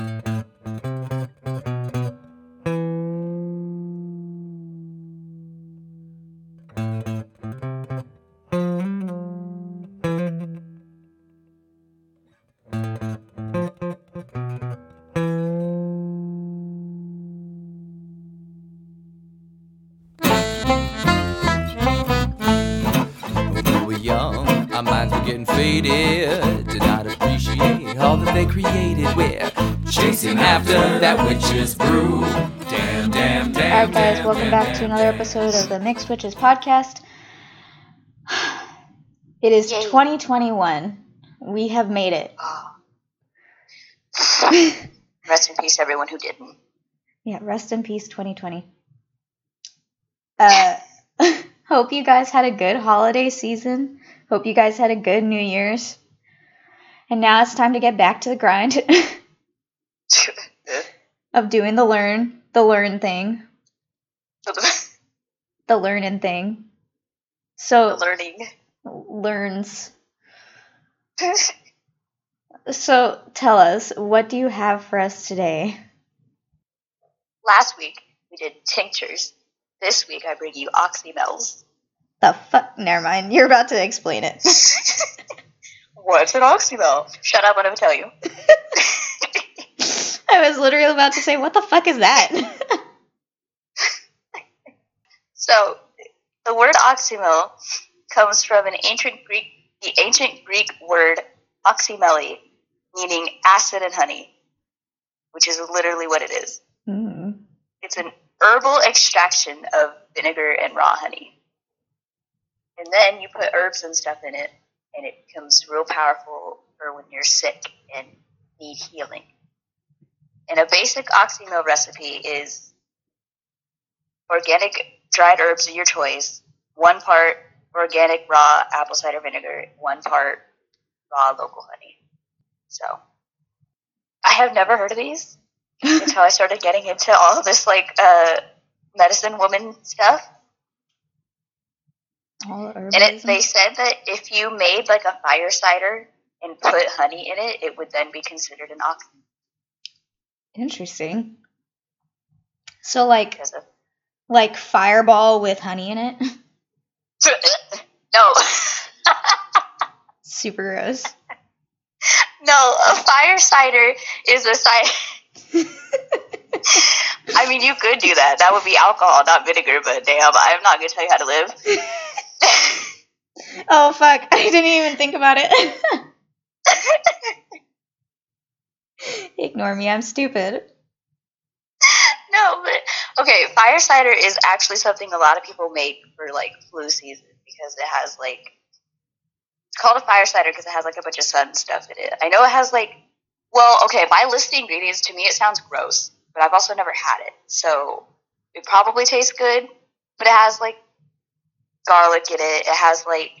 When to another episode of the Mixed Witches podcast. It is Yay. 2021. We have made it. Rest in peace, everyone who didn't. Yeah, rest in peace, 2020. Uh, hope you guys had a good holiday season. Hope you guys had a good New Year's. And now it's time to get back to the grind of doing the learn, the learn thing, the learning thing. So, Learning. learns. So, tell us, what do you have for us today? Last week we did tinctures. This week I bring you oxymels. The fuck? Never mind. You're about to explain it. What's an oxymel? Shut up, I'm gonna tell you. I was literally about to say, what the fuck is that? So, the word oxymel comes from an ancient Greek, the ancient Greek word oxymeli, meaning acid and honey, which is literally what it is. Hmm. It's an herbal extraction of vinegar and raw honey. And then you put herbs and stuff in it, and it becomes real powerful for when you're sick and need healing. And a basic oxymel recipe is organic dried herbs of your choice, one part organic raw apple cider vinegar, one part raw local honey. So, I have never heard of these until I started getting into all of this like uh, medicine woman stuff. And it, they said that if you made like a fire cider and put honey in it, it would then be considered an ox Interesting. So, like, like Fireball with honey in it. no, Super gross. no, a fire cider is a cider. I mean, you could do that. That would be alcohol, not vinegar. But damn, I'm not gonna tell you how to live. Oh fuck! I didn't even think about it. Ignore me. I'm stupid. No, but okay, fire cider is actually something a lot of people make for like flu season because it has like it's called a fire cider because it has like a bunch of sun stuff in it. I know it has like well, okay, by listing ingredients to me it sounds gross, but I've also never had it, so it probably tastes good. But it has like garlic in it. It has like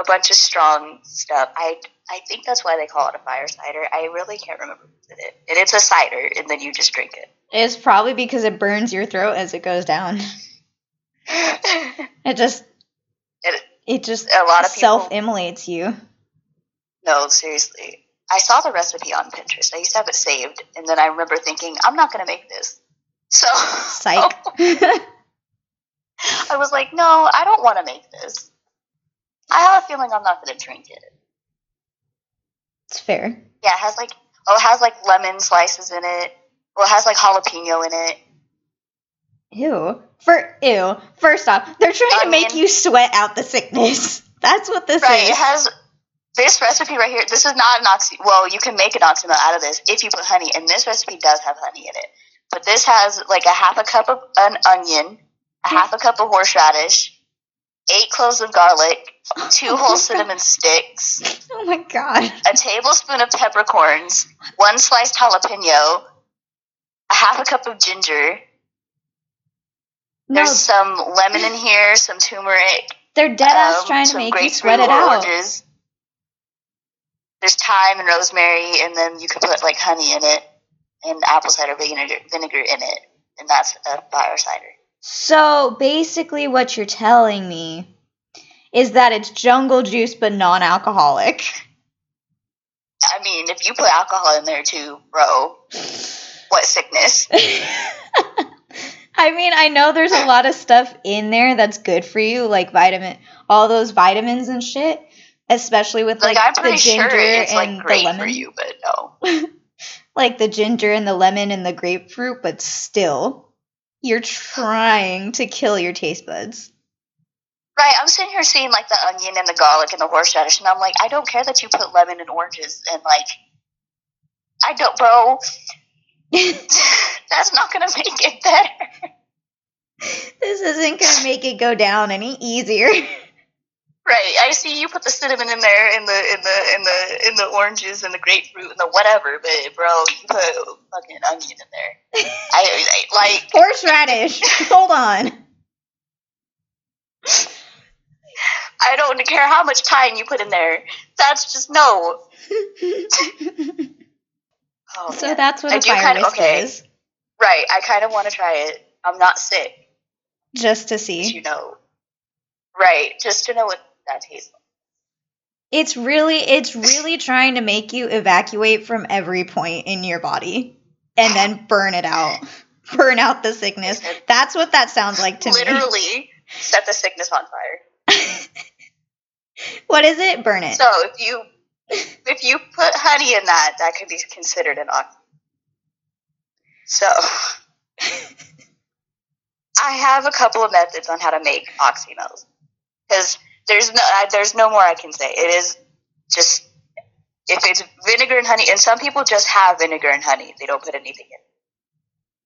a bunch of strong stuff. I I think that's why they call it a fire cider. I really can't remember it. And it's a cider, and then you just drink it. It's probably because it burns your throat as it goes down. It just, It- it just a lot of self-immolates you. no, seriously. I saw the recipe on Pinterest. I used to have it saved, and then I remember thinking, I'm not going to make this. So Psych. I was like, no, I don't want to make this. I have a feeling I'm not going to drink it. it's fair. Yeah, it has like, oh, it has like lemon slices in it. Well, it has like jalapeno in it. Ew. For ew. First off, they're trying to make you sweat out the sickness. That's what this Right, is. it has this recipe right here. This is not an oxy. Well, you can make an oxymel out of this if you put honey, and this recipe does have honey in it. But this has like a half a cup of an onion, a hmm. half a cup of horseradish, eight cloves of garlic, two Oh whole cinnamon sticks, oh my god. a tablespoon of peppercorns, one sliced jalapeno, a half a cup of ginger. No, There's some lemon in here, some turmeric, they're dead ass um, trying to make you sweat it out. Oranges. There's thyme and rosemary, and then you can put like honey in it and apple cider vinegar, vinegar in it, and that's a fire cider. So basically, what you're telling me is that it's jungle juice but non-alcoholic. I mean, if you put alcohol in there too, bro, what sickness? I mean, I know there's a lot of stuff in there that's good for you, like vitamin, all those vitamins and shit. Especially with like, Like, the ginger sure it's and like the lemon, for you, but no. like the ginger and the lemon and the grapefruit. But still, you're trying to kill your taste buds. Right, I'm sitting here seeing like the onion and the garlic and the horseradish, and I'm like, I don't care that you put lemon and oranges, and like, I don't, bro. That's not gonna make it better. this isn't gonna make it go down any easier. Right, I see you put the cinnamon in there, in the in the in the in the oranges and the grapefruit and the whatever, but bro, you put fucking onion in there. I, I like. Horseradish. Hold on. I don't care how much thyme you put in there. That's just no. Oh, so man. that's what I a fire kind of okay. is, Right, I kind of want to try it. I'm not sick, just to see. you know. Right, just to know what that like. It's really, it's really trying to make you evacuate from every point in your body and then burn it out, burn out the sickness. That's what that sounds like to me. Literally set the sickness on fire. What is it? Burn it. So if you if you put honey in that, that could be considered an ox. So I have a couple of methods on how to make oxymels because there's no uh, there's no more I can say. It is just if it's vinegar and honey, and some people just have vinegar and honey. They don't put anything in,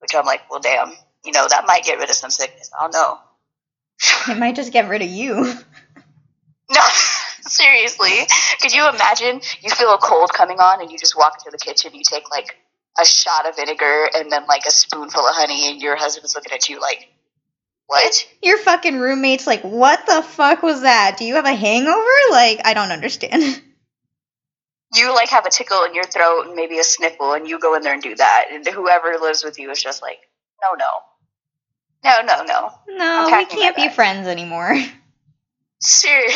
which I'm like, well, damn, you know that might get rid of some sickness. I don't know. It might just get rid of you. No, seriously. Could you imagine you feel a cold coming on and you just walk into the kitchen, you take like a shot of vinegar and then like a spoonful of honey, and your husband's looking at you like, what? Your fucking roommate's like, what the fuck was that? Do you have a hangover? Like, I don't understand. You like have a tickle in your throat and maybe a sniffle, and you go in there and do that, and whoever lives with you is just like, no, no. No, no, no. No, we can't be friends anymore. Serious.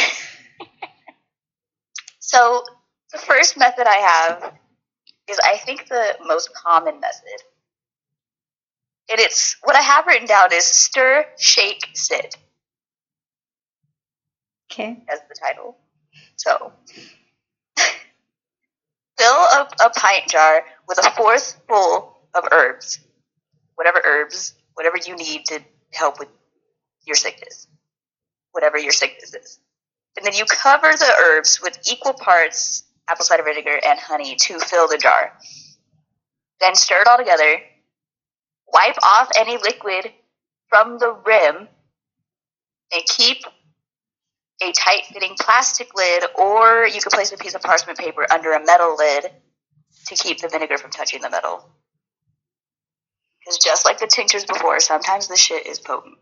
so, the first method I have is I think the most common method. And it's what I have written down is stir, shake, sit Okay. as the title. So, fill a, a pint jar with a fourth full of herbs, whatever herbs, whatever you need to help with your sickness, whatever your sickness is. And then you cover the herbs with equal parts apple cider vinegar and honey to fill the jar. Then stir it all together. Wipe off any liquid from the rim and keep a tight fitting plastic lid, or you could place a piece of parchment paper under a metal lid to keep the vinegar from touching the metal. Because just like the tinctures before, sometimes the shit is potent.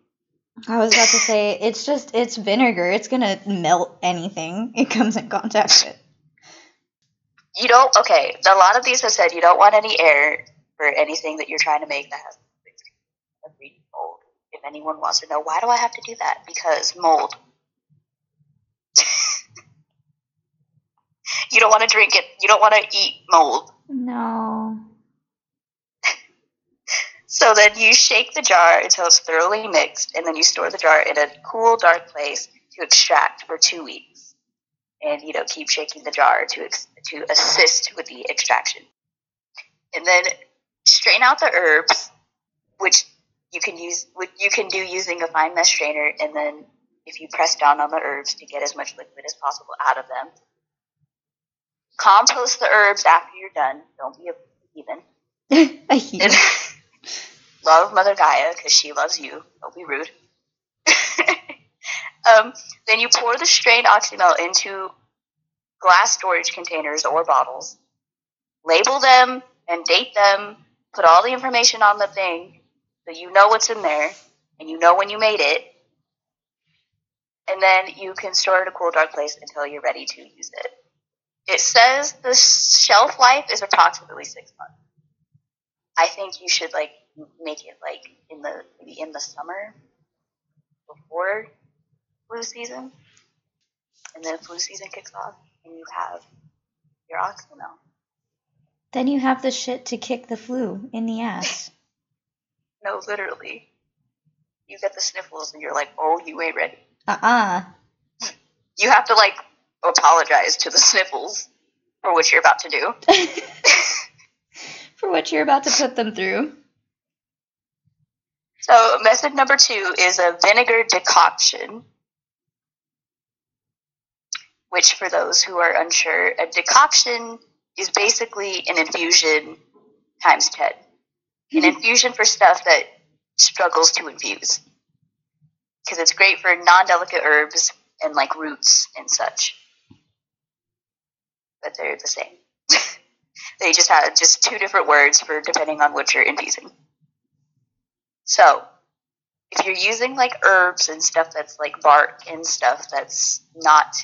I was about to say, it's just, it's vinegar. It's gonna melt anything it comes in contact with. You don't, okay, a lot of these have said you don't want any air for anything that you're trying to make that has a breeding mold. If anyone wants to know, why do I have to do that? Because mold. you don't want to drink it, you don't want to eat mold. No. So then you shake the jar until it's thoroughly mixed, and then you store the jar in a cool, dark place to extract for two weeks. And you know, keep shaking the jar to ex- to assist with the extraction. And then strain out the herbs, which you can use, what you can do using a fine mesh strainer. And then if you press down on the herbs to get as much liquid as possible out of them, compost the herbs after you're done. Don't be a heathen. A heat. And love Mother Gaia because she loves you. Don't be rude. um, then you pour the strained oxymel into glass storage containers or bottles. Label them and date them. Put all the information on the thing so you know what's in there and you know when you made it. And then you can store it in a cool, dark place until you're ready to use it. It says the shelf life is approximately six months. I think you should like make it like in the maybe in the summer before flu season, and then flu season kicks off, and you have your oxymel. Then you have the shit to kick the flu in the ass. No, literally. You get the sniffles and you're like, oh, you ain't ready. Uh uh You have to like apologize to the sniffles for what you're about to do. For what you're about to put them through. So, method number two is a vinegar decoction. Which, for those who are unsure, a decoction is basically an infusion times 10. An infusion for stuff that struggles to infuse. Because it's great for non delicate herbs and like roots and such. But they're the same. they just have just two different words for depending on what you're infusing. So, if you're using like herbs and stuff that's like bark and stuff that's not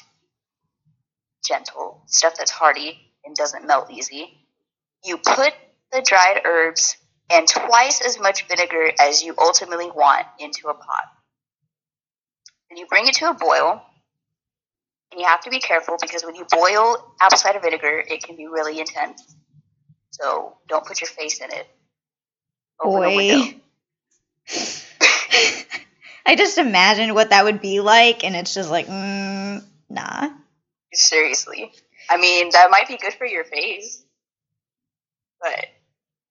gentle, stuff that's hardy and doesn't melt easy, you put the dried herbs and twice as much vinegar as you ultimately want into a pot. And you bring it to a boil, and you have to be careful because when you boil apple cider vinegar, it can be really intense. So don't put your face in it. Boy. I just imagine what that would be like, and it's just like, mm, nah. Seriously. I mean, that might be good for your face, but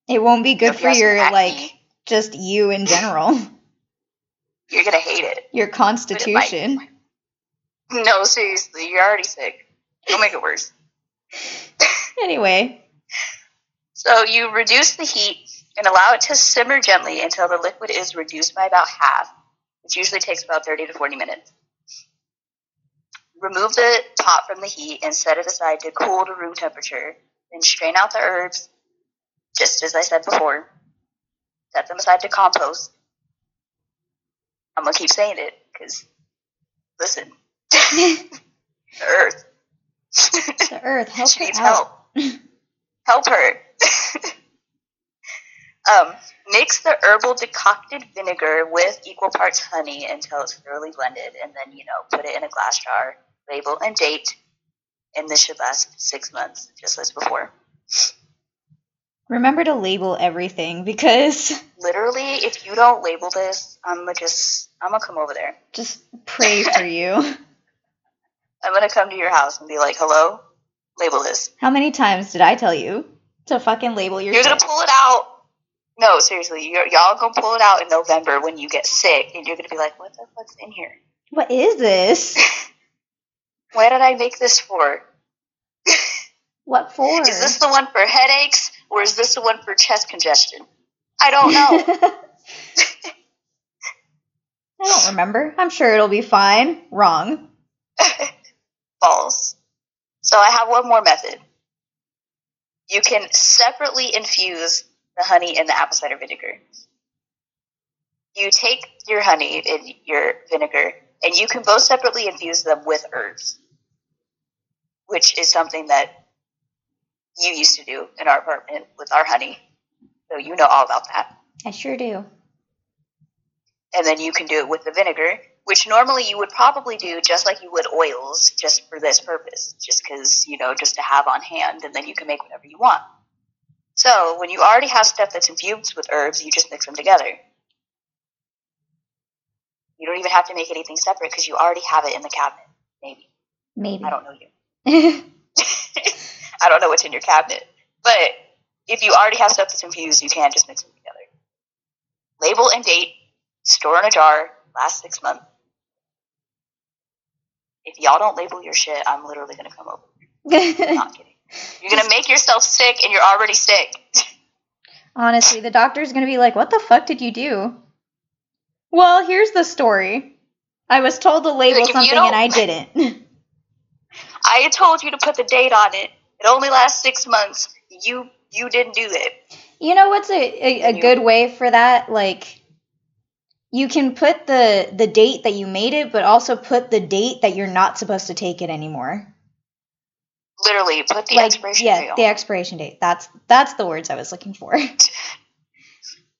It won't be good for your, acne, like, just you in general. you're gonna hate it. Your constitution. No, seriously, you're already sick. Don't make it worse. Anyway, So you reduce the heat and allow it to simmer gently until the liquid is reduced by about half, which usually takes about 30 to 40 minutes. Remove the pot from the heat and set it aside to cool to room temperature. Then strain out the herbs, just as I said before. Set them aside to compost. I'm gonna keep saying it because, listen, the earth. the earth, help she her needs out. help. help her. um, mix the herbal decocted vinegar with equal parts honey until it's thoroughly blended, and then you know put it in a glass jar, label and date, and this should last six months, just as before. Remember to label everything because Literally, if you don't label this, I'm gonna just I'm gonna come over there. just pray for you. I'm gonna come to your house and be like, "Hello, label this." How many times did I tell you to fucking label your You're gonna pull it out. No, seriously, you're, y'all gonna pull it out in November when you get sick, and you're gonna be like, "What the fuck's in here? What is this? Why did I make this for? What for? Is this the one for headaches, or is this the one for chest congestion? I don't know. I don't remember. I'm sure it'll be fine. Wrong. False. So I have one more method. You can separately infuse the honey and the apple cider vinegar. You take your honey and your vinegar, and you can both separately infuse them with herbs, which is something that you used to do in our apartment with our honey. So you know all about that. I sure do. and then you can do it with the vinegar, which normally you would probably do just like you would oils, just for this purpose, just because you know, just to have on hand, and then you can make whatever you want. So when you already have stuff that's infused with herbs, you just mix them together. You don't even have to make anything separate because you already have it in the cabinet. Maybe Maybe. I don't know you. I don't know what's in your cabinet, but if you already have stuff that's infused, you can just mix them together. Label and date. Store in a jar. Last six months. If y'all don't label your shit, I'm literally gonna come over. Not kidding. You're gonna make yourself sick, and you're already sick. Honestly, the doctor's gonna be like, "What the fuck did you do?" Well, here's the story. I was told to label Like, something and I didn't. I told you to put the date on it. It only lasts six months. You you didn't do that. you know what's a, a, a good way for that? Like, you can put the the date that you made it, but also put the date that you're not supposed to take it anymore. Literally, put the like, expiration yeah, date the expiration date. That's that's the words I was looking for.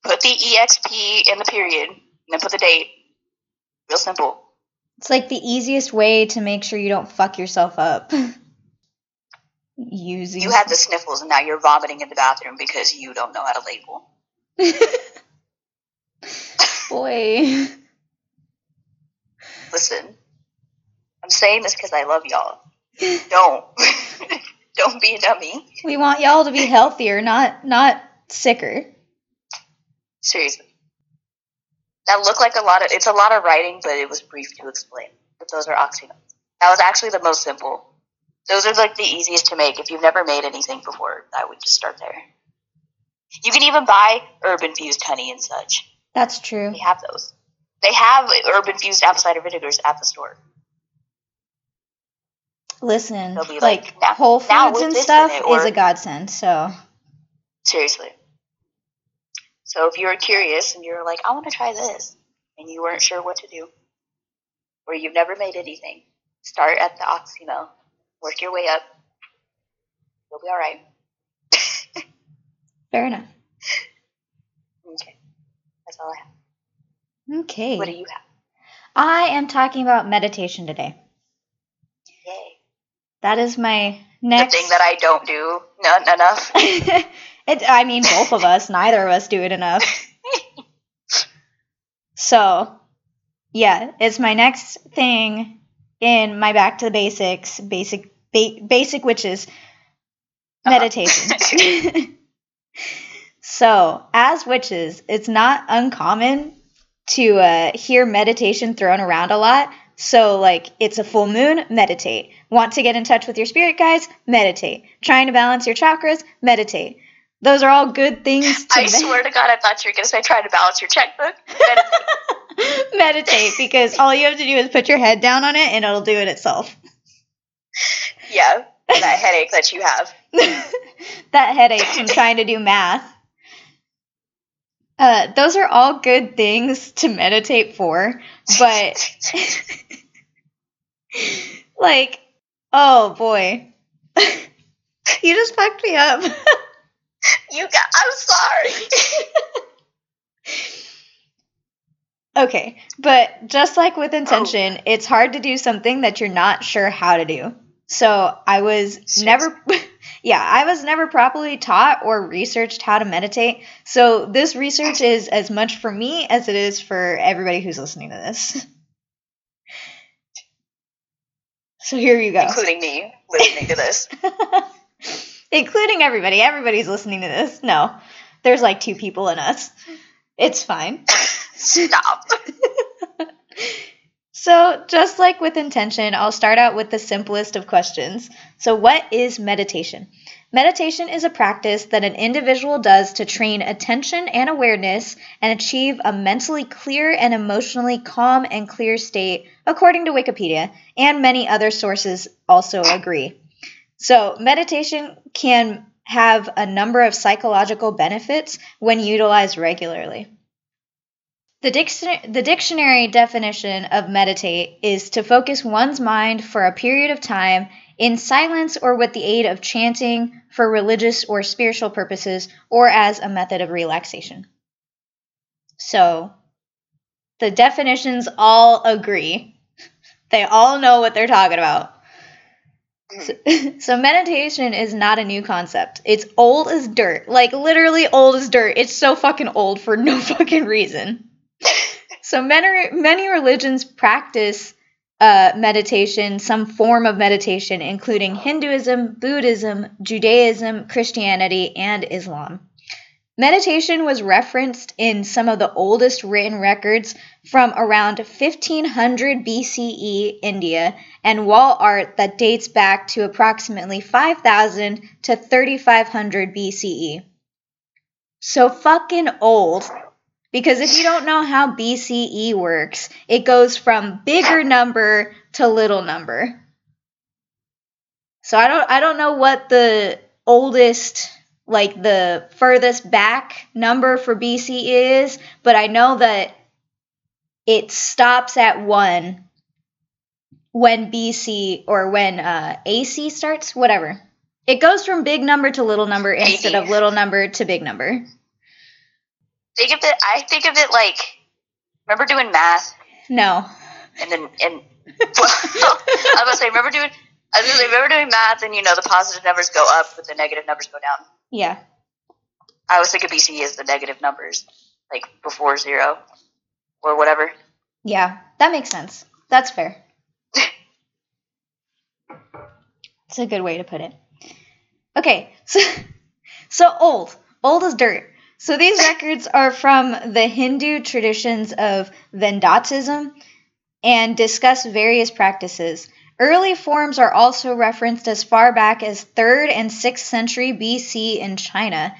Put the exp in the period, and then put the date. Real simple. It's like the easiest way to make sure you don't fuck yourself up. Using You had the sniffles and now you're vomiting in the bathroom because you don't know how to label. boy. Listen, I'm saying this because I love y'all. Don't. don't be a dummy. We want y'all to be healthier, not not sicker. Seriously. That looked like a lot of, it's a lot of writing, but it was brief to explain. But those are oxymels. That was actually the most simple. Those are like the easiest to make. If you've never made anything before, I would just start there. You can even buy herb infused honey and such. That's true. They have those. They have herb infused apple cider vinegars at the store. Listen, like, like, now- Whole Foods and stuff it, is a godsend. So Seriously. So if you're curious and you're like, I want to try this, and you weren't sure what to do, or you've never made anything, start at the oxymel, work your way up. You'll be all right. fair enough. Okay, that's all I have. Okay. What do you have? I am talking about meditation today. Yay! That is my The next thing that I don't do none enough. it, I mean, both of us, neither of us do it enough. So, yeah, it's my next thing in my back to the basics, basic ba- basic witches Uh-huh. meditation. so, as witches, it's not uncommon to uh, hear meditation thrown around a lot. So, like, it's a full moon, meditate. Want to get in touch with your spirit guides? Meditate. Trying to balance your chakras? Meditate. Those are all good things to I med- swear to God, I thought you were going to say trying to balance your checkbook. meditate because all you have to do is put your head down on it and it'll do it itself. yeah, that headache that you have. that headache from trying to do math. Uh, those are all good things to meditate for, but like, oh boy, you just fucked me up. you got. I'm sorry. Okay, but just like with oh. intention, it's hard to do something that you're not sure how to do. So I was Shit. never, yeah, I was never properly taught or researched how to meditate. So this research is as much for me as it is for everybody who's listening to this. So here you go. Including me listening to this. Including everybody. Everybody's listening to this. No, there's like two people in us. It's fine. Stop. So, just like with intention, I'll start out with the simplest of questions. So, what is meditation? Meditation is a practice that an individual does to train attention and awareness and achieve a mentally clear and emotionally calm and clear state, according to Wikipedia, and many other sources also agree. So, meditation can have a number of psychological benefits when utilized regularly. The, dictionary, the dictionary definition of meditate is to focus one's mind for a period of time in silence or with the aid of chanting for religious or spiritual purposes or as a method of relaxation. So, the definitions all agree. They all know what they're talking about. So, so meditation is not a new concept. It's old as dirt. Like literally old as dirt. It's so fucking old for no fucking reason. So many many religions practice uh, meditation, some form of meditation, including Hinduism, Buddhism, Judaism, Christianity, and Islam. Meditation was referenced in some of the oldest written records from around 1500 BCE India and wall art that dates back to approximately 5000 to 3500 BCE. So fucking old. Because if you don't know how BCE works, it goes from bigger number to little number. So I don't I don't know what the oldest like the furthest back number for BC is, but I know that it stops at 1 when BC or when uh, AC starts, whatever. It goes from big number to little number instead AD. of little number to big number. Think of it. I think of it like. Remember doing math No. and then and. I was say, remember doing I was gonna say, you're doing math and you know the positive numbers go up, but the negative numbers go down. Yeah. I always think of BC as the negative numbers, like before zero or whatever. Yeah, that makes sense. That's fair. It's a good way to put it. Okay, so so old, old as dirt. So these records are from the Hindu traditions of Vedantism and discuss various practices. Early forms are also referenced as far back as 3rd and 6th century BC in China.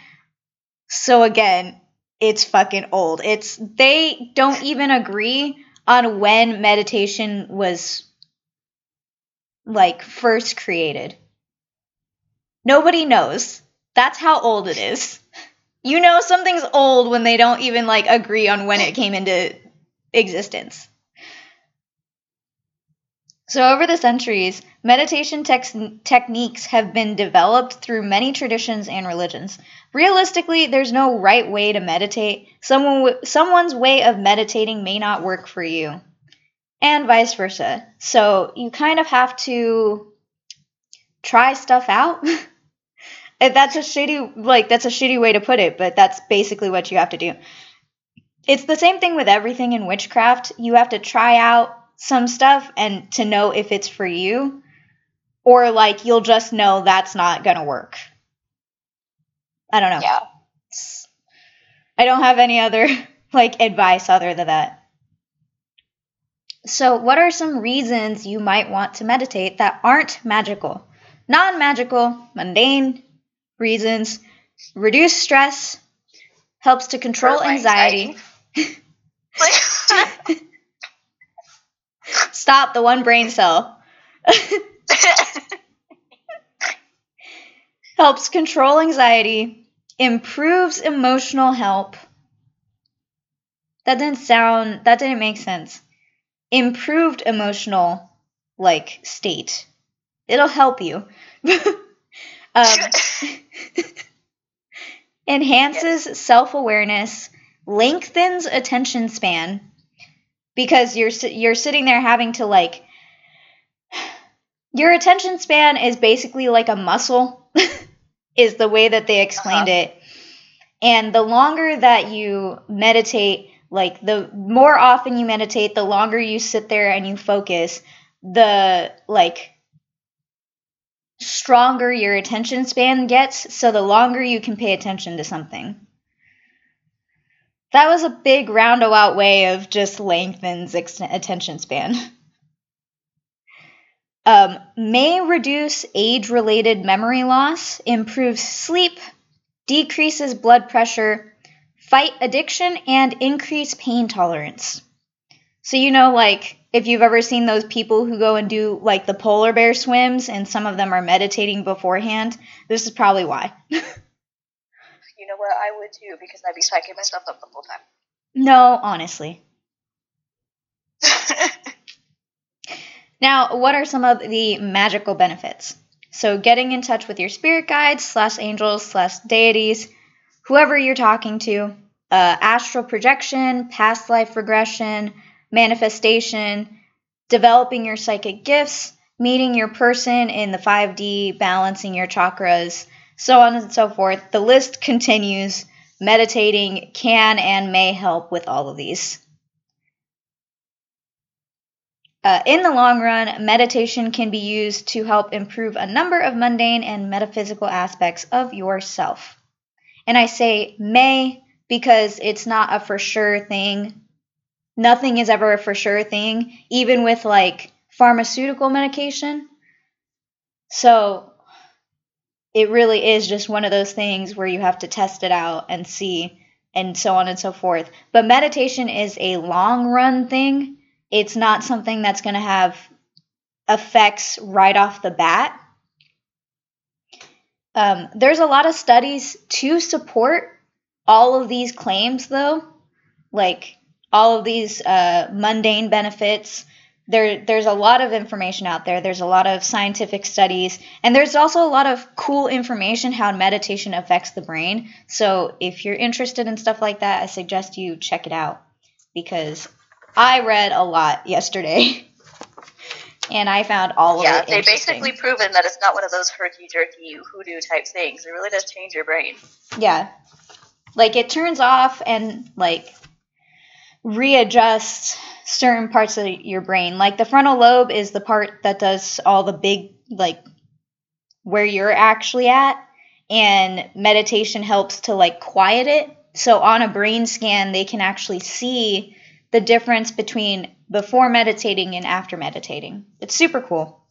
So again, it's fucking old. It's they don't even agree on when meditation was like first created. Nobody knows. That's how old it is. You know something's old when they don't even like agree on when it came into existence. So, over the centuries, meditation tex- techniques have been developed through many traditions and religions. Realistically, there's no right way to meditate. Someone w- someone's way of meditating may not work for you, and vice versa. So, you kind of have to try stuff out. That's a shitty like that's a shitty way to put it, but that's basically what you have to do. It's the same thing with everything in witchcraft. You have to try out some stuff and to know if it's for you or like you'll just know that's not going to work. I don't know. Yeah. I don't have any other like advice other than that. So, what are some reasons you might want to meditate that aren't magical? Non magical, mundane reasons reduce stress, helps to control my anxiety. Stop the one brain cell. helps control anxiety, improves emotional help. That didn't sound, that didn't make sense. Improved emotional, like, state. It'll help you. um, enhances self awareness, lengthens attention span, because you're you're sitting there having to like your attention span is basically like a muscle is the way that they explained Uh-huh. it. And the longer that you meditate like the more often you meditate the longer you sit there and you focus the like stronger your attention span gets. So the longer you can pay attention to something that was a big roundabout way of just ex- attention span. Um, may reduce age related memory loss, improves sleep, decreases blood pressure, fight addiction, and increase pain tolerance. So, you know, like if you've ever seen those people who go and do like the polar bear swims and some of them are meditating beforehand, this is probably why. you know what? I would too because I'd be psyching myself up the whole time. no, honestly. Now, what are some of the magical benefits? So, getting in touch with your spirit guides, slash angels, slash deities, whoever you're talking to, uh, astral projection, past life regression, manifestation, developing your psychic gifts, meeting your person in the 5D, balancing your chakras, so on and so forth. The list continues. Meditating can and may help with all of these. Uh, in the long run, meditation can be used to help improve a number of mundane and metaphysical aspects of yourself. And I say may because it's not a for sure thing. Nothing is ever a for sure thing, even with like pharmaceutical medication. So it really is just one of those things where you have to test it out and see and so on and so forth. But meditation is a long run thing. It's not something that's going to have effects right off the bat. Um, there's a lot of studies to support all of these claims, though, like all of these uh, mundane benefits. There, there's a lot of information out there. There's a lot of scientific studies, and there's also a lot of cool information how meditation affects the brain. So, if you're interested in stuff like that, I suggest you check it out because I read a lot yesterday. and I found all yeah, of it. Yeah, they basically proven that it's not one of those herky jerky hoodoo type things. It really does change your brain. Yeah. Like it turns off and like readjusts certain parts of your brain. Like the frontal lobe is the part that does all the big like where you're actually at and meditation helps to like quiet it. So on a brain scan they can actually see the difference between before meditating and after meditating. It's super cool.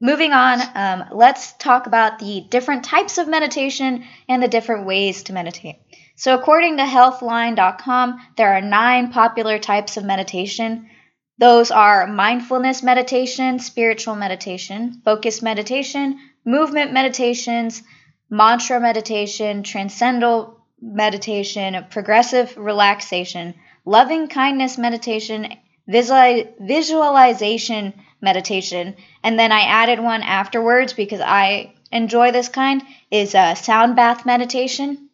Moving on, um, let's talk about the different types of meditation and the different ways to meditate. So, according to healthline.com, there are nine popular types of meditation. Those are mindfulness meditation, spiritual meditation, focus meditation, movement meditations, mantra meditation, transcendental meditation, progressive relaxation, loving kindness meditation, visuali- visualization meditation, and then I added one afterwards because I enjoy this kind is a sound bath meditation.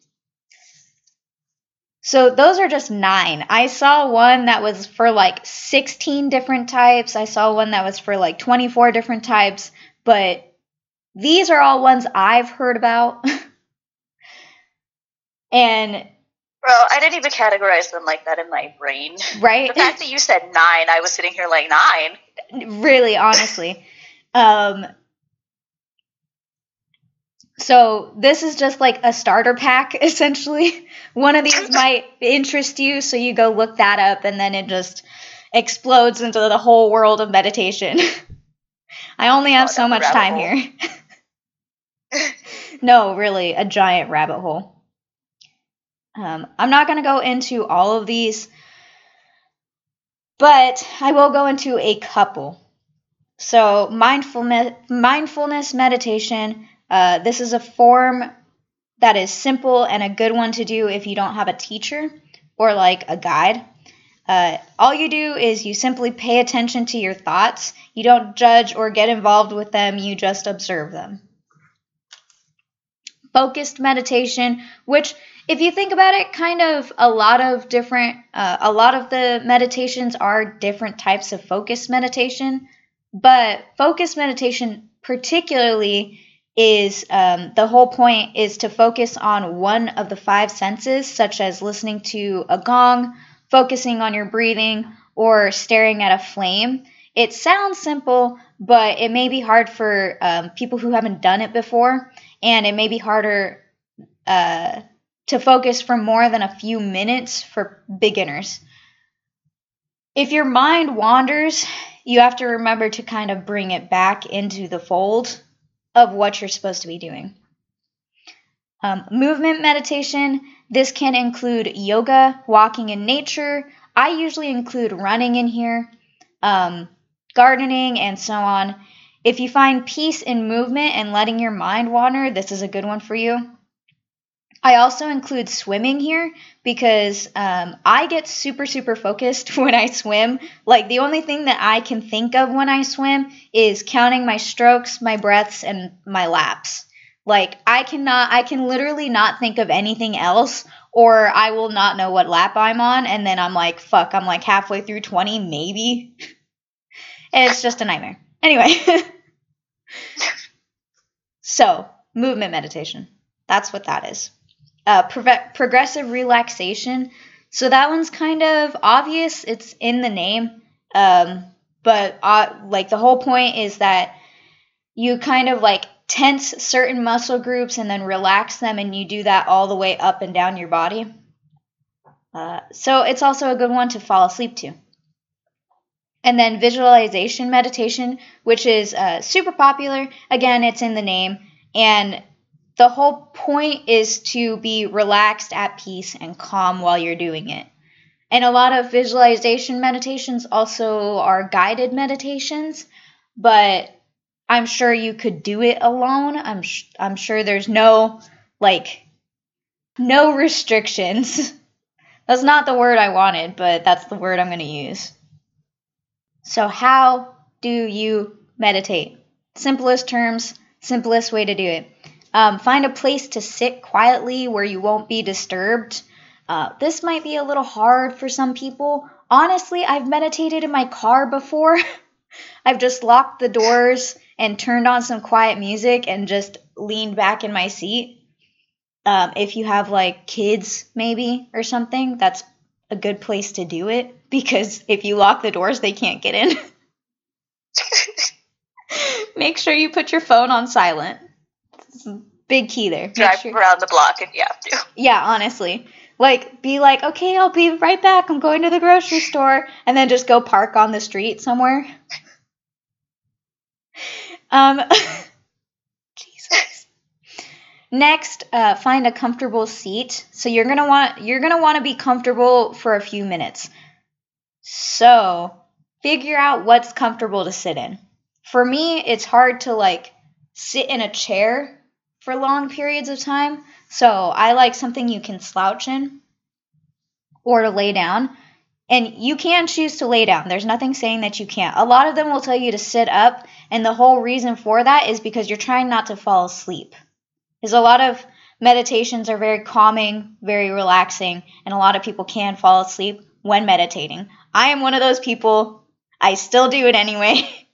So those are just nine. I saw one that was for like 16 different types. I saw one that was for like 24 different types, but these are all ones I've heard about. and Well, I didn't even categorize them like that in my brain. right? The fact that you said nine, I was sitting here like nine. really honestly um so this is just like a starter pack essentially one of these might interest you so you go look that up and then it just explodes into the whole world of meditation i only have Oh, so much time hole. here no really a giant rabbit hole um, i'm not going to go into all of these but i will go into a couple so mindfulness, mindfulness meditation. Uh, this is a form that is simple and a good one to do if you don't have a teacher or like a guide. Uh, all you do is you simply pay attention to your thoughts. You don't judge or get involved with them. You just observe them. Focused meditation, which if you think about it, kind of a lot of different, uh, a lot of the meditations are different types of focused meditation. But focused meditation, particularly, is um, the whole point is to focus on one of the five senses, such as listening to a gong, focusing on your breathing, or staring at a flame. It sounds simple, but it may be hard for um, people who haven't done it before, and it may be harder uh, to focus for more than a few minutes for beginners. If your mind wanders, you have to remember to kind of bring it back into the fold of what you're supposed to be doing. Um, movement meditation, this can include yoga, walking in nature. I usually include running in here, um, gardening, and so on. If you find peace in movement and letting your mind wander, this is a good one for you. I also include swimming here because um, I get super, super focused when I swim. Like, the only thing that I can think of when I swim is counting my strokes, my breaths, and my laps. Like, I cannot, I can literally not think of anything else, or I will not know what lap I'm on, and then I'm like, fuck, I'm like halfway through 20, maybe. it's just a nightmare. Anyway. so, movement meditation. That's what that is uh, progressive relaxation. So that one's kind of obvious. It's in the name. Um, but uh, like the whole point is that you kind of like tense certain muscle groups and then relax them, and you do that all the way up and down your body. Uh, so it's also a good one to fall asleep to. And then visualization meditation, which is uh, super popular. Again, it's in the name. And the whole point is to be relaxed, at peace, and calm while you're doing it. And a lot of visualization meditations also are guided meditations, but I'm sure you could do it alone. I'm sh- I'm sure there's no like no restrictions. that's not the word I wanted, but that's the word I'm going to use. So how do you meditate? Simplest terms, simplest way to do it. Um, find a place to sit quietly where you won't be disturbed. Uh, this might be a little hard for some people. Honestly, I've meditated in my car before, I've just locked the doors and turned on some quiet music and just leaned back in my seat. Um, if you have like kids, maybe, or something, that's a good place to do it because if you lock the doors, they can't get in. Make sure you put your phone on silent. Big key there. Make Drive sure- around the block if you have to. yeah, honestly. Like, be like, okay, I'll be right back. I'm going to the grocery store. And then just go park on the street somewhere. Um, Jesus. Next, uh, find a comfortable seat. So you're gonna want you're gonna want to be comfortable for a few minutes. So figure out what's comfortable to sit in. For me, it's hard to like sit in a chair for long periods of time. So I like something you can slouch in or to lay down. And you can choose to lay down. There's nothing saying that you can't. A lot of them will tell you to sit up, and the whole reason for that is because you're trying not to fall asleep. Because a lot of meditations are very calming, very relaxing, and a lot of people can fall asleep when meditating. I am one of those people. I still do it anyway.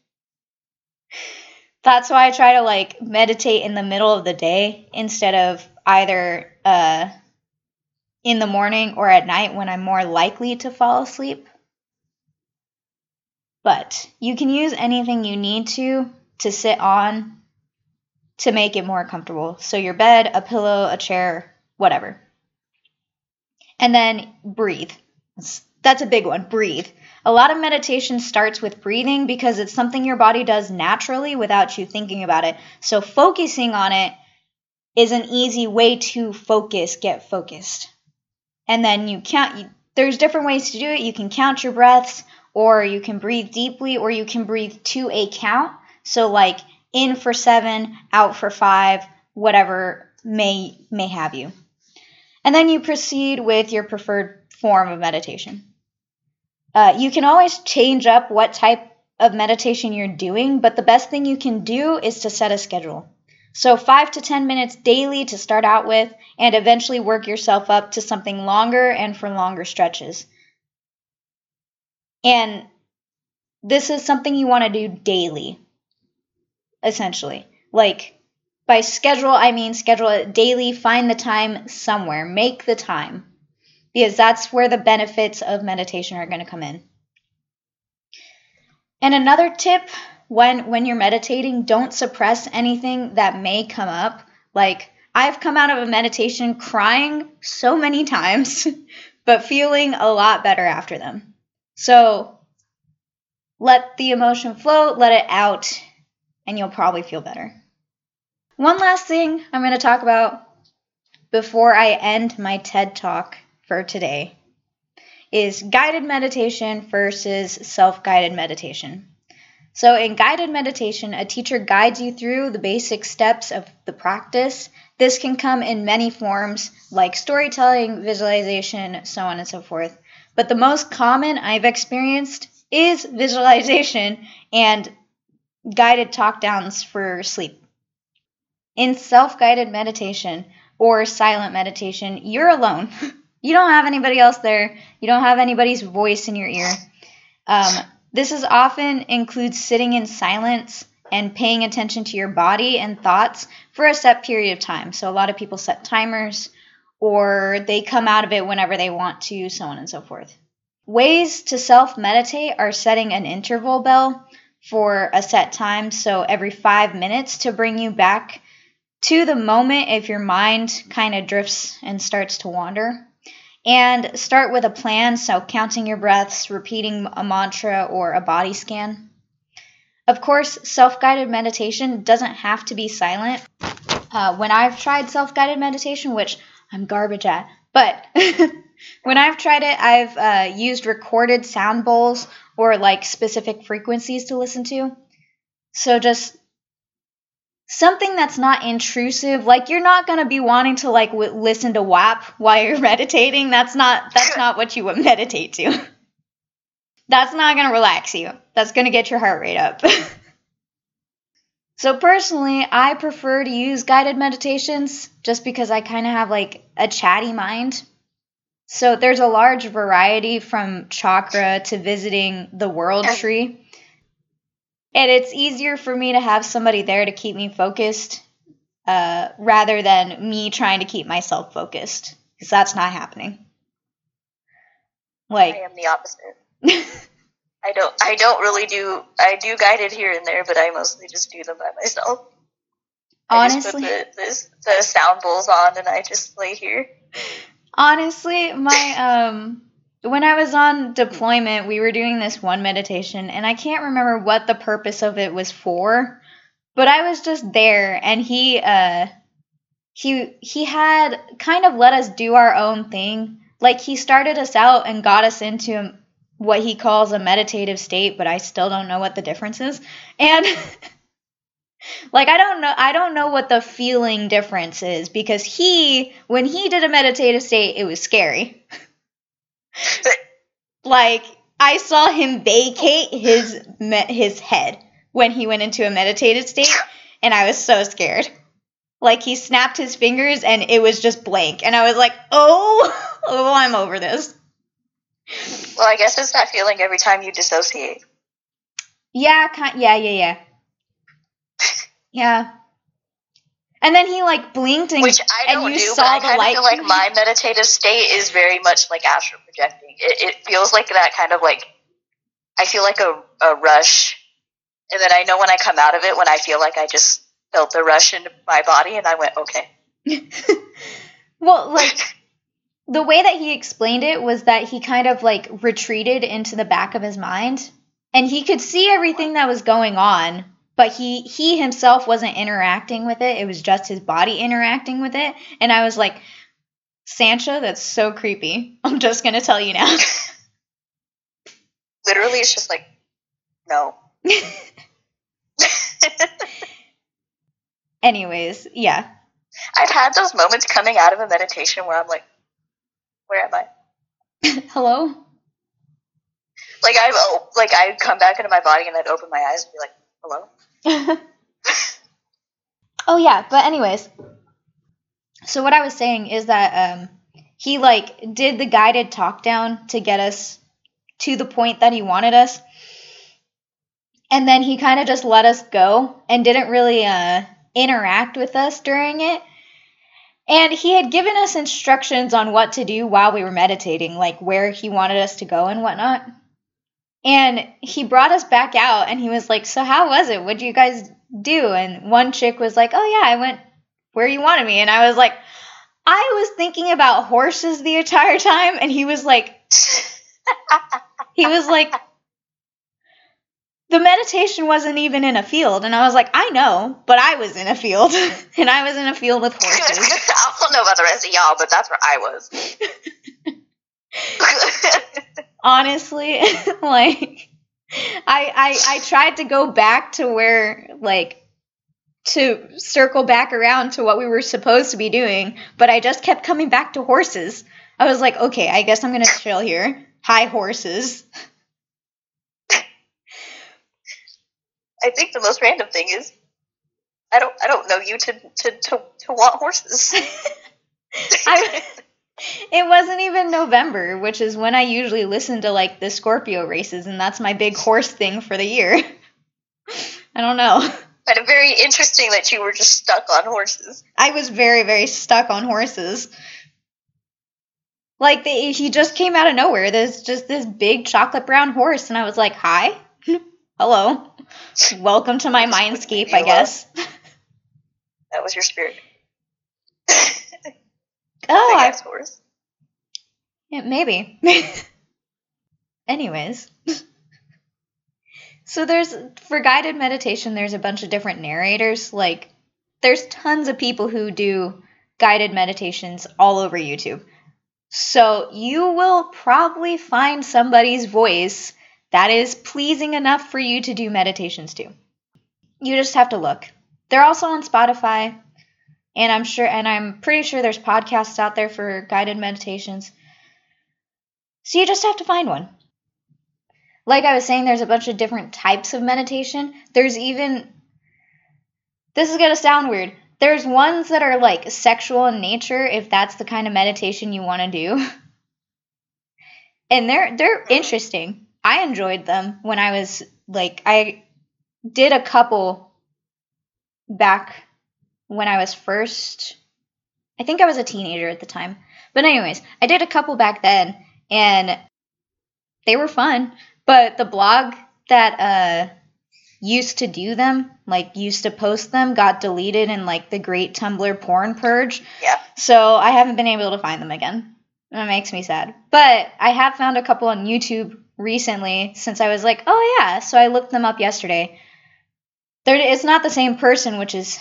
That's why I try to like meditate in the middle of the day instead of either uh, in the morning or at night when I'm more likely to fall asleep. But you can use anything you need to to sit on to make it more comfortable. So your bed, a pillow, a chair, whatever. And then breathe. That's- That's a big one. Breathe. A lot of meditation starts with breathing because it's something your body does naturally without you thinking about it. So focusing on it is an easy way to focus, get focused. And then you count you, there's different ways to do it. You can count your breaths or you can breathe deeply or you can breathe to a count. So like in for 7, out for 5, whatever may may have you. And then you proceed with your preferred form of meditation. Uh, you can always change up what type of meditation you're doing, but the best thing you can do is to set a schedule. So, five to 10 minutes daily to start out with, and eventually work yourself up to something longer and for longer stretches. And this is something you want to do daily, essentially. Like, by schedule, I mean schedule it daily, find the time somewhere, make the time because that's where the benefits of meditation are going to come in. And another tip when when you're meditating, don't suppress anything that may come up. Like I've come out of a meditation crying so many times, but feeling a lot better after them. So let the emotion flow, let it out, and you'll probably feel better. One last thing I'm going to talk about before I end my TED talk for today is guided meditation versus self guided meditation. So, in guided meditation, a teacher guides you through the basic steps of the practice. This can come in many forms like storytelling, visualization, so on and so forth. But the most common I've experienced is visualization and guided talk downs for sleep. In self guided meditation or silent meditation, you're alone. You don't have anybody else there. You don't have anybody's voice in your ear. Um, this is often includes sitting in silence and paying attention to your body and thoughts for a set period of time. So a lot of people set timers or they come out of it whenever they want to, so on and so forth. Ways to self meditate are setting an interval bell for a set time, so every five minutes to bring you back to the moment if your mind kind of drifts and starts to wander. And start with a plan, so counting your breaths, repeating a mantra or a body scan. Of course, self guided meditation doesn't have to be silent. Uh, when I've tried self guided meditation, which I'm garbage at, but when I've tried it, I've uh, used recorded sound bowls or like specific frequencies to listen to. So just something that's not intrusive like you're not going to be wanting to like w- listen to WAP while you're meditating. That's not that's not what you would meditate to. That's not going to relax you. That's going to get your heart rate up. So personally i prefer to use guided meditations just because i kind of have like a chatty mind. So there's a large variety from chakra to visiting the world tree and it's easier for me to have somebody there to keep me focused uh, rather than me trying to keep myself focused because that's not happening. Like I am the opposite. I don't. I don't really do. I do guided here and there, but I mostly just do them by myself. I just put honestly, the, the, the sound bowls on, and I just lay here. honestly, my um, when I was on deployment, we were doing this one meditation, and I can't remember what the purpose of it was for, but I was just there, and he uh, he he had kind of let us do our own thing. Like he started us out and got us into what he calls a meditative state, but I still don't know what the difference is. And like I don't know I don't know what the feeling difference is because he when he did a meditative state, it was scary. like I saw him vacate his me- his head when he went into a meditated state and I was so scared. Like he snapped his fingers and it was just blank and I was like, "Oh, oh, I'm over this." Well, I guess it's that feeling every time you dissociate. Yeah, yeah, yeah, yeah. Yeah. And then he like blinked and, Which I don't you do, saw but I the light. feel like my meditative state is very much like astral projecting. It, it feels like that kind of like I feel like a, a rush, and then I know when I come out of it when I feel like I just felt the rush into my body, and I went okay. well, like the way that he explained it was that he kind of like retreated into the back of his mind and he could see everything that was going on but he he himself wasn't interacting with it. It was just his body interacting with it. And i was like sancha that's so creepy. I'm just gonna tell you now. Literally, it's just like no. anyways yeah. I've had those moments coming out of a meditation where I'm like, where am I? hello? Like I've like I come back into my body and I'd open my eyes and be like, hello. oh yeah but anyways. So what i was saying is that um he like did the guided talk down to get us to the point that he wanted us. And then he kind of just let us go and didn't really uh interact with us during it. And he had given us instructions on what to do while we were meditating like where he wanted us to go and whatnot and he brought us back out and he was like, So how was it? What'd you guys do? And one chick was like, Oh yeah, I went where you wanted me. And I was like, I was thinking about horses the entire time. And he was like, he was like, the meditation wasn't even in a field. And I was like, I know, but I was in a field. and I was in a field with horses. I don't know about the rest of y'all, but that's where I was. Honestly like I, I i tried to go back to where like to circle back around to what we were supposed to be doing but i just kept coming back to horses. I was like okay i guess i'm gonna chill here. Hi horses. I think the most random thing is I don't I don't know you to to, to, to want horses. I, it wasn't even november which is when i usually listen to like the scorpio races and that's my big horse thing for the year i don't know But very interesting that you were just stuck on horses. I was very, very stuck on horses. Like they, he just came out of nowhere. There's just this big chocolate brown horse, and I was like, "Hi, hello, welcome to my mindscape." I guess. That was your spirit. Oh, I, horse. yeah, maybe. Anyways, so there's for guided meditation. There's a bunch of different narrators. Like, there's tons of people who do guided meditations all over YouTube. So you will probably find somebody's voice that is pleasing enough for you to do meditations to. You just have to look. They're also on Spotify, and I'm sure and I'm pretty sure there's podcasts out there for guided meditations. So you just have to find one. Like I was saying there's a bunch of different types of meditation. There's even This is going to sound weird. There's ones that are like sexual in nature if that's the kind of meditation you want to do. And they're they're interesting. I enjoyed them when I was like I did a couple back when I was first. I think I was a teenager at the time. But, anyways, I did a couple back then, and they were fun. But the blog that uh, used to do them, like used to post them, got deleted in like the great Tumblr porn purge. Yeah. So I haven't been able to find them again. That makes me sad. But I have found a couple on YouTube recently since I was like, oh yeah. So I looked them up yesterday. They're, it's not the same person, which is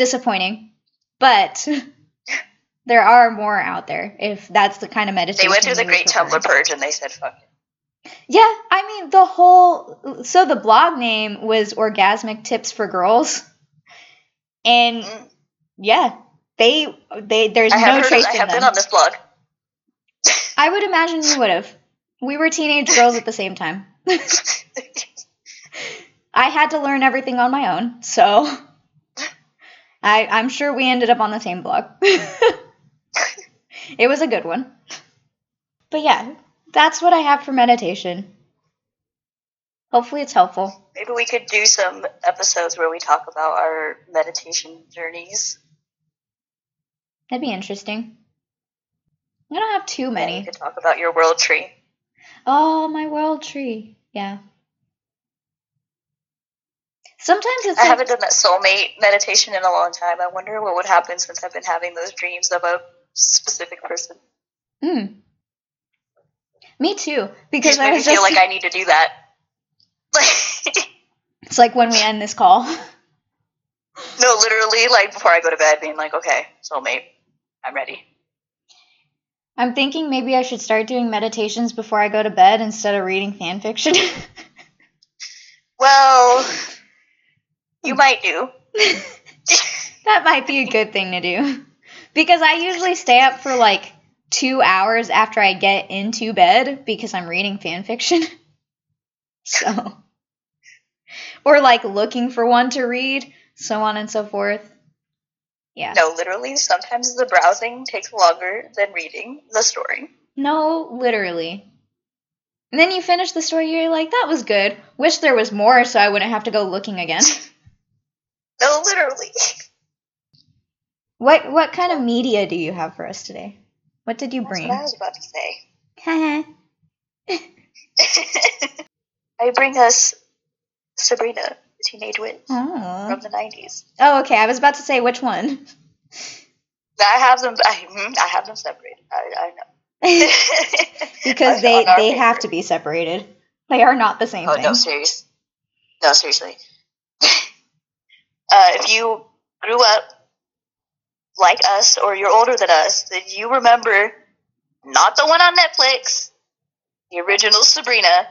disappointing. But there are more out there if that's the kind of meditation. They went through the great prefer. Tumblr purge and they said, fuck it. Yeah, I mean the whole so the blog name was Orgasmic Tips for Girls. And Mm. yeah, they they there's I no trace I of have them. been on this blog. I would imagine you would have. We were teenage girls at the same time. I had to learn everything on my own, so I I'm sure we ended up on the same blog. it was a good one. But yeah, that's what I have for meditation. Hopefully it's helpful. Maybe we could do some episodes where we talk about our meditation journeys. That'd be interesting. I don't have too Yeah, many. you could talk about your world tree. Oh, my world tree. Yeah. Sometimes it's I like, haven't done that soulmate meditation in a long time. I wonder what would happen since I've been having those dreams of a specific person. mm. Me too. Because I made me was feel just, like I need to do that. it's like when we end this call. no, literally, like before I go to bed, being like, okay, soulmate, I'm ready. I'm thinking maybe I should start doing meditations before I go to bed instead of reading fan fiction. Well, you might do. that might be a good thing to do. Because I usually stay up for like two hours after I get into bed because I'm reading fan fiction. So, or like looking for one to read, so on and so forth. Yeah. No, literally, sometimes the browsing takes longer than reading the story. No, literally. And then you finish the story, you're like, that was good. Wish there was more so I wouldn't have to go looking again. No, literally. what what kind of media do you have for us today? What did you That's bring? what I was about to say. oh, I bring us Sabrina, Teenage Witch from the 90s. oh, okay. I was about to say which one. I have them. I, mm, I have them separated. I, I know. because they they have to be separated. They are not the same Oh thing. no, seriously. No, seriously. Uh, if you grew up like us, or you're older than us, then you remember not the one on Netflix, the original Sabrina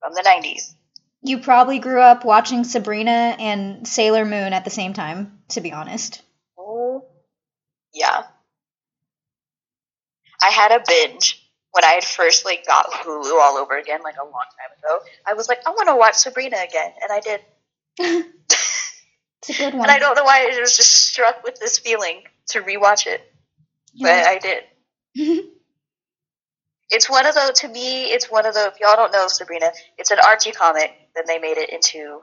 from the '90s. You probably grew up watching Sabrina and Sailor Moon at the same time, to be honest. Oh, yeah. I had a binge when I had first like got Hulu all over again, like a long time ago. I was like, I want to watch Sabrina again, and I did. It's a good one. And I don't know why I was just struck with this feeling to rewatch it, but Yeah. I did. It's one of those. To me, it's one of the. If y'all don't know Sabrina, it's an Archie comic. Then they made it into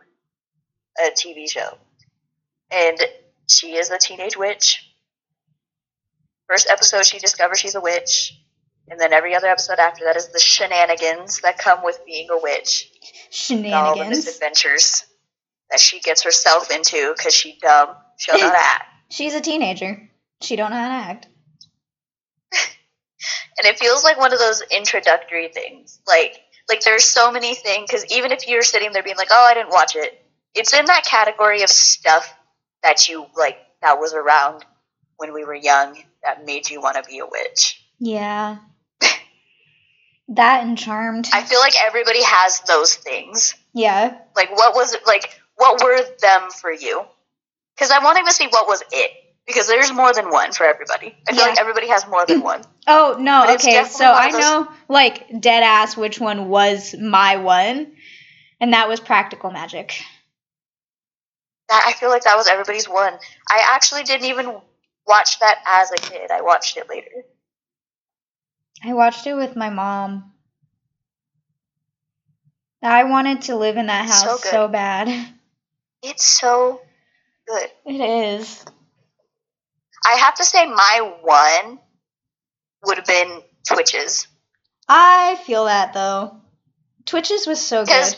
a TV show, and she is a teenage witch. First episode, she discovers she's a witch, and then every other episode after that is the shenanigans that come with being a witch, all the Shenanigans. misadventures that she gets herself into because she dumb. She don't know how to act. She's a teenager. She don't know how to act. and it feels like one of those introductory things. Like, like there's so many things because even if you're sitting there being like, "Oh, I didn't watch it," it's in that category of stuff that you like that was around when we were young that made you want to be a witch. Yeah. that and Charmed. I feel like everybody has those things. yeah. Like, what was it? Like, what were them for you? Because I want to see what was it. Because there's more than one for everybody. I feel Yeah. like everybody has more than one. Oh no. Okay. So I those- know, like dead ass, which one was my one, and that was Practical Magic. That I feel like that was everybody's one. I actually didn't even watch that as a kid. I watched it later. I watched it with my mom. I wanted to live in that house good. so bad. It's so good. It is. I have to say, my one would have been Twitches. I feel that though. Twitches was so good.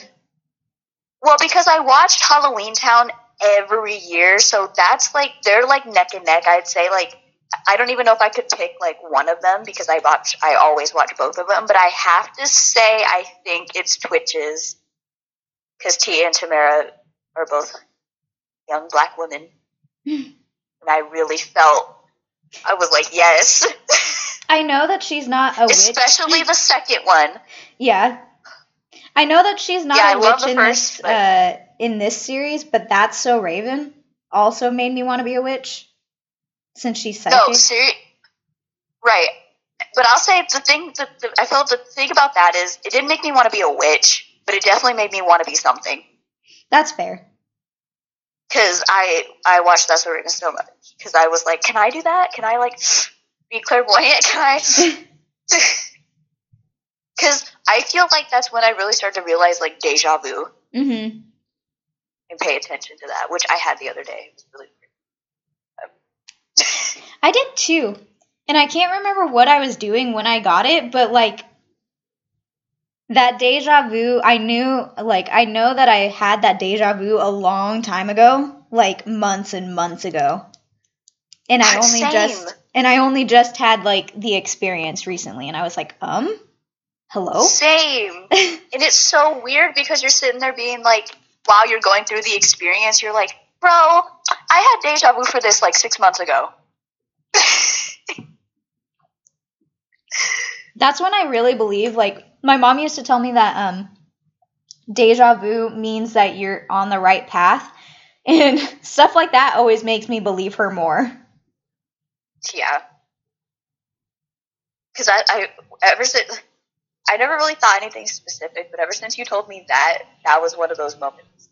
well, because I watched Halloween Town every year, so that's like they're like neck and neck. I'd say like I don't even know if I could pick like one of them because I watch I always watch both of them, but I have to say I think it's Twitches because Tia and Tamara are both young black women, and I really felt I was like yes, I know that she's not a witch. especially the second one. Yeah. I know that she's not Yeah, a witch in first, this but- uh, in this series, but that's so Raven also made me want to be a witch since she's psychic. No, seri- right. But I'll say the thing that the, I felt the thing about that is it didn't make me want to be a witch, but it definitely made me want to be something. That's fair. Because I I watched That's What Raven so much. Because I was like, can I do that? Can I like be clairvoyant? Can I? Because I feel like that's when I really started to realize like deja vu hmm and pay attention to that, which I had the other day. It was really weird. I did too. And I can't remember what I was doing when I got it, but like that deja vu, I knew, like, I know that I had that deja vu a long time ago, like months and months ago. And I only Same. just, and I only just had like the experience recently, and I was like, um, hello? Same. and it's so weird because you're sitting there being like, while you're going through the experience, you're like, bro, I had deja vu for this like six months ago. That's when I really believe, like, my mom used to tell me that, um, deja vu means that you're on the right path. And stuff like that always makes me believe her more. yeah. Because I, I, ever since, I never really thought anything specific, but ever since you told me that, that was one of those moments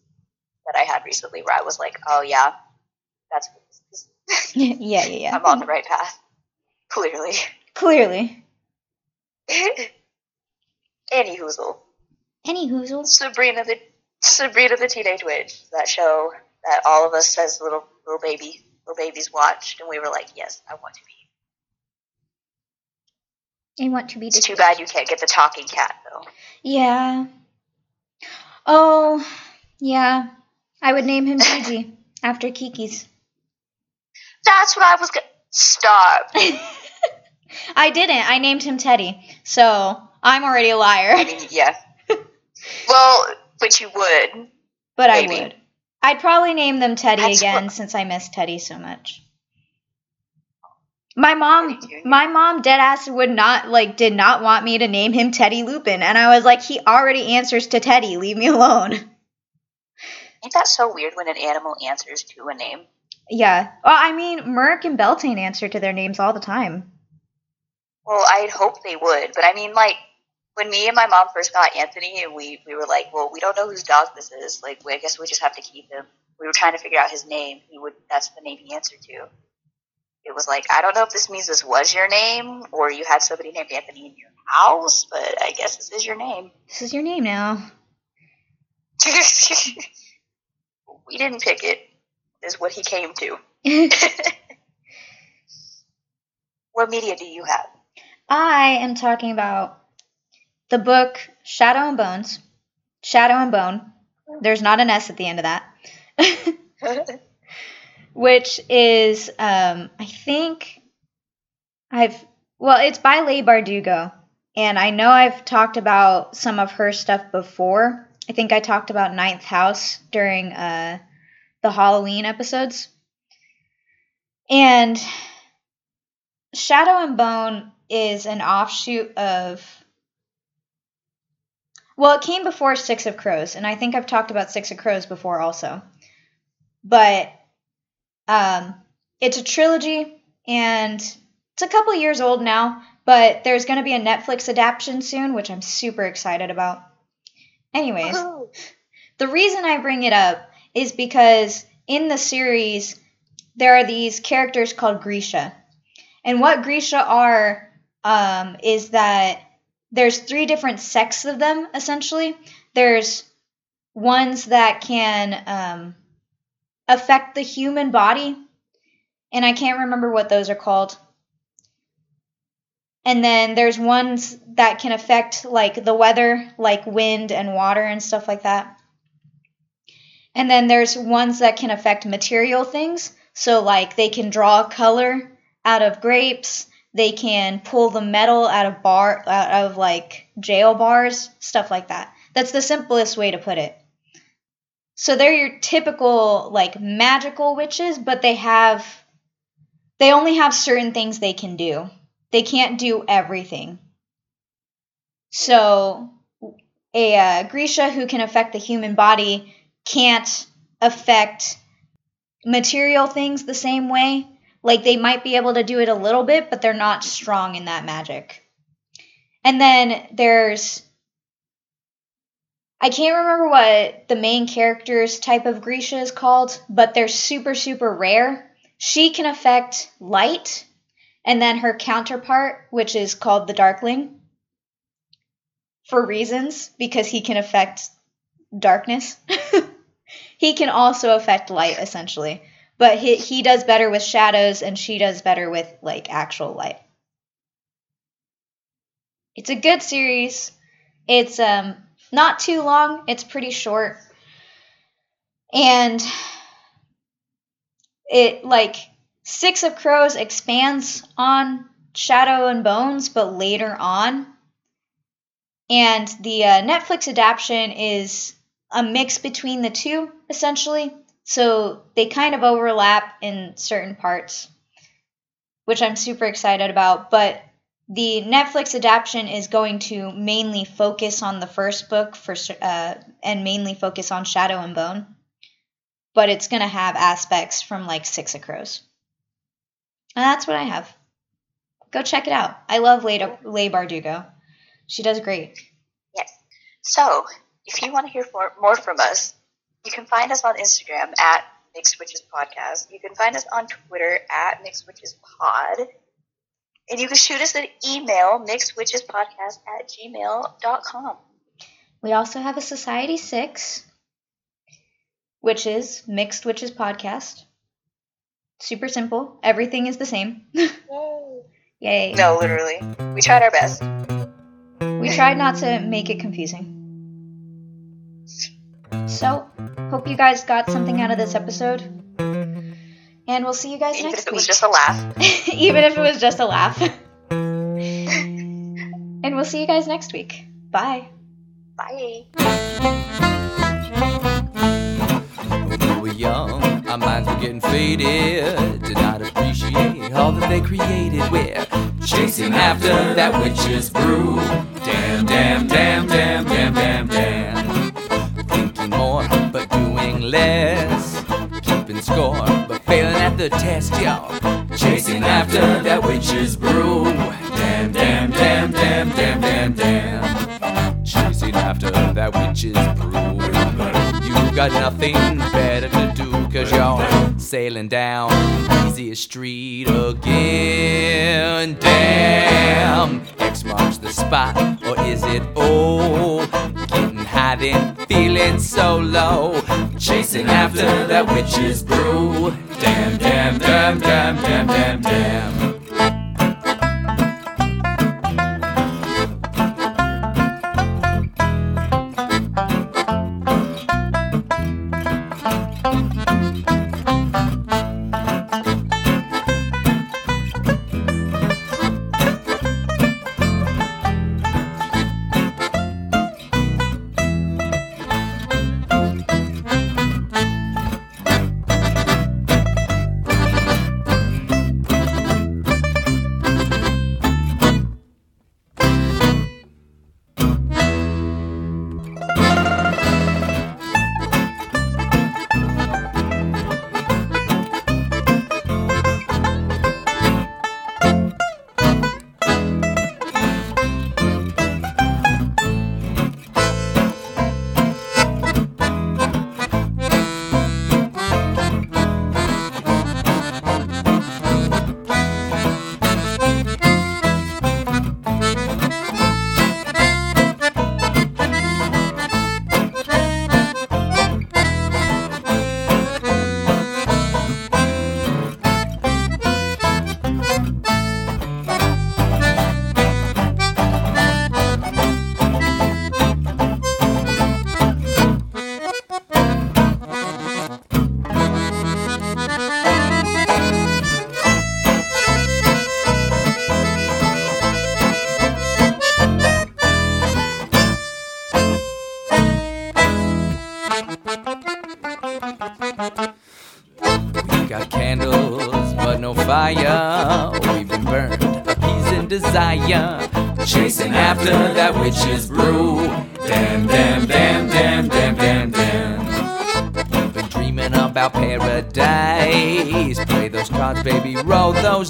that I had recently where I was like, oh yeah, that's what this is. yeah, yeah, yeah. I'm on the right path. Clearly. Clearly. Any hoozle. Any hoozles? Sabrina the Sabrina the Teenage Witch, that show that all of us as little little baby little babies watched, and we were like, yes, I want to be. I want to be It's too bad you can't get the talking cat though. Yeah. Oh, yeah. I would name him Gigi after Kiki's. That's what I was gonna stop. I didn't. I named him Teddy. So I'm already a liar. I mean, yeah. well, but you would. But I would. I'd probably name them Teddy That's again what- since I miss Teddy so much. My mom, my mom, dead ass would not like, did not want me to name him Teddy Lupin, and I was like, he already answers to Teddy. Leave me alone. Ain't that so weird when an animal answers to a name? Yeah. Well, I mean, Merc and Beltane answer to their names all the time. Well, I'd hope they would, but I mean, like when me and my mom first got Anthony, and we we were like, well, we don't know whose dog this is. Like, we, I guess we just have to keep him. We were trying to figure out his name. He would. That's the name he answered to. It was like I don't know if this means this was your name or you had somebody named Anthony in your house, but I guess this is your name. This is your name now. we didn't pick it. Is what he came to. What media do you have? I am talking about the book Shadow and Bones. Shadow and Bone. There's not an S at the end of that. Which is, um, I think I've, well, it's by Leigh Bardugo. And I know I've talked about some of her stuff before. I think I talked about Ninth House during uh, the Halloween episodes. And Shadow and Bone is an offshoot of. Well, it came before Six of Crows, and I think I've talked about Six of Crows before also. But um, it's a trilogy, and it's a couple years old now, but there's going to be a Netflix adaptation soon, which I'm super excited about. Anyways, Woohoo. the reason I bring it up is because in the series, there are these characters called Grisha. And what Grisha are um, is that there's three different sects of them, essentially. there's ones that can um, affect the human body, and I can't remember what those are called. And then there's ones that can affect like the weather, like wind and water and stuff like that. And then there's ones that can affect material things. So like they can draw color out of grapes, they can pull the metal out of bar out of like jail bars, stuff like that. That's the simplest way to put it. So they're your typical like magical witches, but they have they only have certain things they can do. They can't do everything. So a uh, Grisha who can affect the human body can't affect material things the same way. Like they might be able to do it a little bit, but they're not strong in that magic. And then there's I can't remember what the main character's type of Grisha is called, but they're super, super rare. She can affect light, and then her counterpart, which is called the Darkling, for reasons, because he can affect darkness. he can also affect light, essentially. But he, he does better with shadows, and she does better with, like, actual light. It's a good series. It's um not too long, it's pretty short. And it like Six of Crows expands on Shadow and Bones, but later on. And the uh, Netflix adaptation is a mix between the two, essentially. So they kind of overlap in certain parts, which I'm super excited about. But the Netflix adaptation is going to mainly focus on the first book for uh, and mainly focus on Shadow and Bone, but it's going to have aspects from like Six of Crows. And that's what I have. Go check it out. I love Leigh, Bardugo. She does great. Yes. So, if you want to hear more from us, you can find us on Instagram at Mixed Witches Podcast. You can find us on Twitter at Mixed Witches Pod. And you can shoot us an email, mixedwitchespodcast at gmail.com. We also have a Society 6, which is Mixed Witches Podcast. Super simple. Everything is the same. Yay. Yay. No, literally. We tried our best. We tried not to make it confusing. So, hope you guys got something out of this episode. And we'll see you guys Even next if it week. was just a laugh. Even if it was just a laugh. and we'll see you guys next week. Bye. Bye. When we were young, our minds were getting faded. Did not appreciate all that they created. We're chasing after that witch's brew. Damn, damn, damn, damn, damn, damn, damn. The test, y'all. Chasing after that witch's brew. Damn, damn, damn, damn, damn, damn, damn. Chasing after that witch's brew. You got nothing better to do, cause you're sailing down the easiest street again. Damn, X marks the spot, or is it O? Getting high feeling so low. Chasing after that witch's brew. Damn, damn, damn, damn, damn, damn, damn.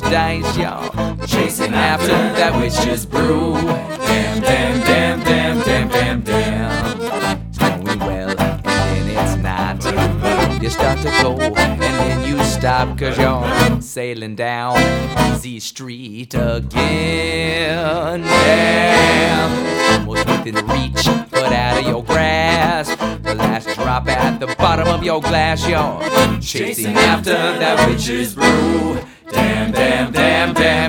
Dice, yo. Chasing after that witch's brew. Damn, damn, damn, damn, damn, damn, damn. It's going well, and then it's not. You start to go, and then you stop, cause you're sailing down Z Street again. Damn, almost within reach, but out of your grasp. The last drop at the bottom of your glass, you're chasing after that witch's brew. Damn, damn, damn.